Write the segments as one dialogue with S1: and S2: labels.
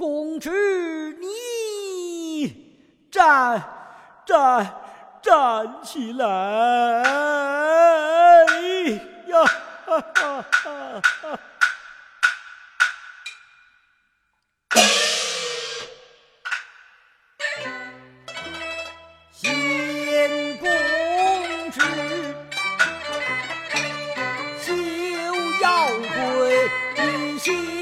S1: 公侄，你站站站起来呀！哈哈哈哈贤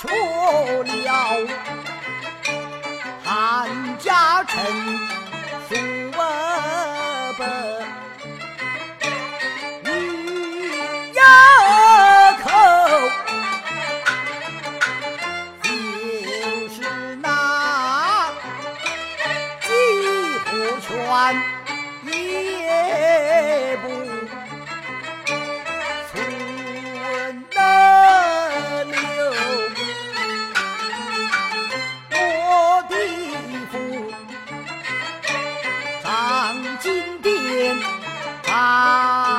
S1: 杀却了韩家臣苏本。女呀口，就是那几乎全也不啊。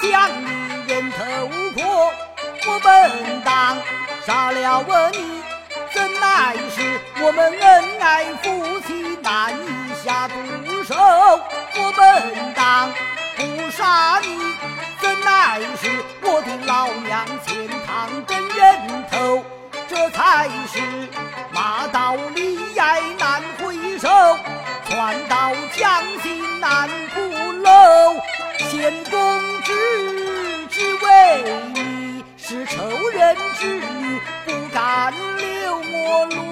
S1: 将你人头过，我本当杀了我你，怎奈是我们恩爱夫妻难以下毒手。我本当不杀你，怎奈是我的老娘钱塘跟人头，这才是马道里公之只为你是仇人之女，不敢留我路。